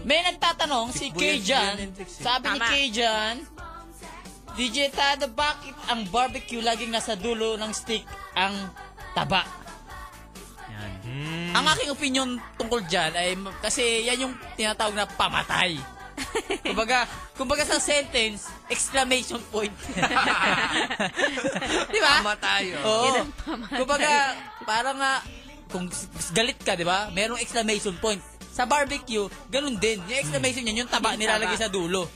May nagtatanong, si Boy yan, si Kajan, Boy yan, Trix, eh. sabi ni Tama. Kajan, DJ Tado, bakit ang barbecue laging nasa dulo ng stick ang taba? Yan. Hmm. Ang aking opinion tungkol dyan ay m- kasi yan yung tinatawag na pamatay. kumbaga, kumbaga sa sentence, exclamation point. di ba? Tama tayo. Oo. Pamatay. Kumbaga, parang nga, kung galit ka, di ba? Merong exclamation point. Sa barbecue, ganun din. Yung exclamation niyan, yung taba nilalagay sa dulo.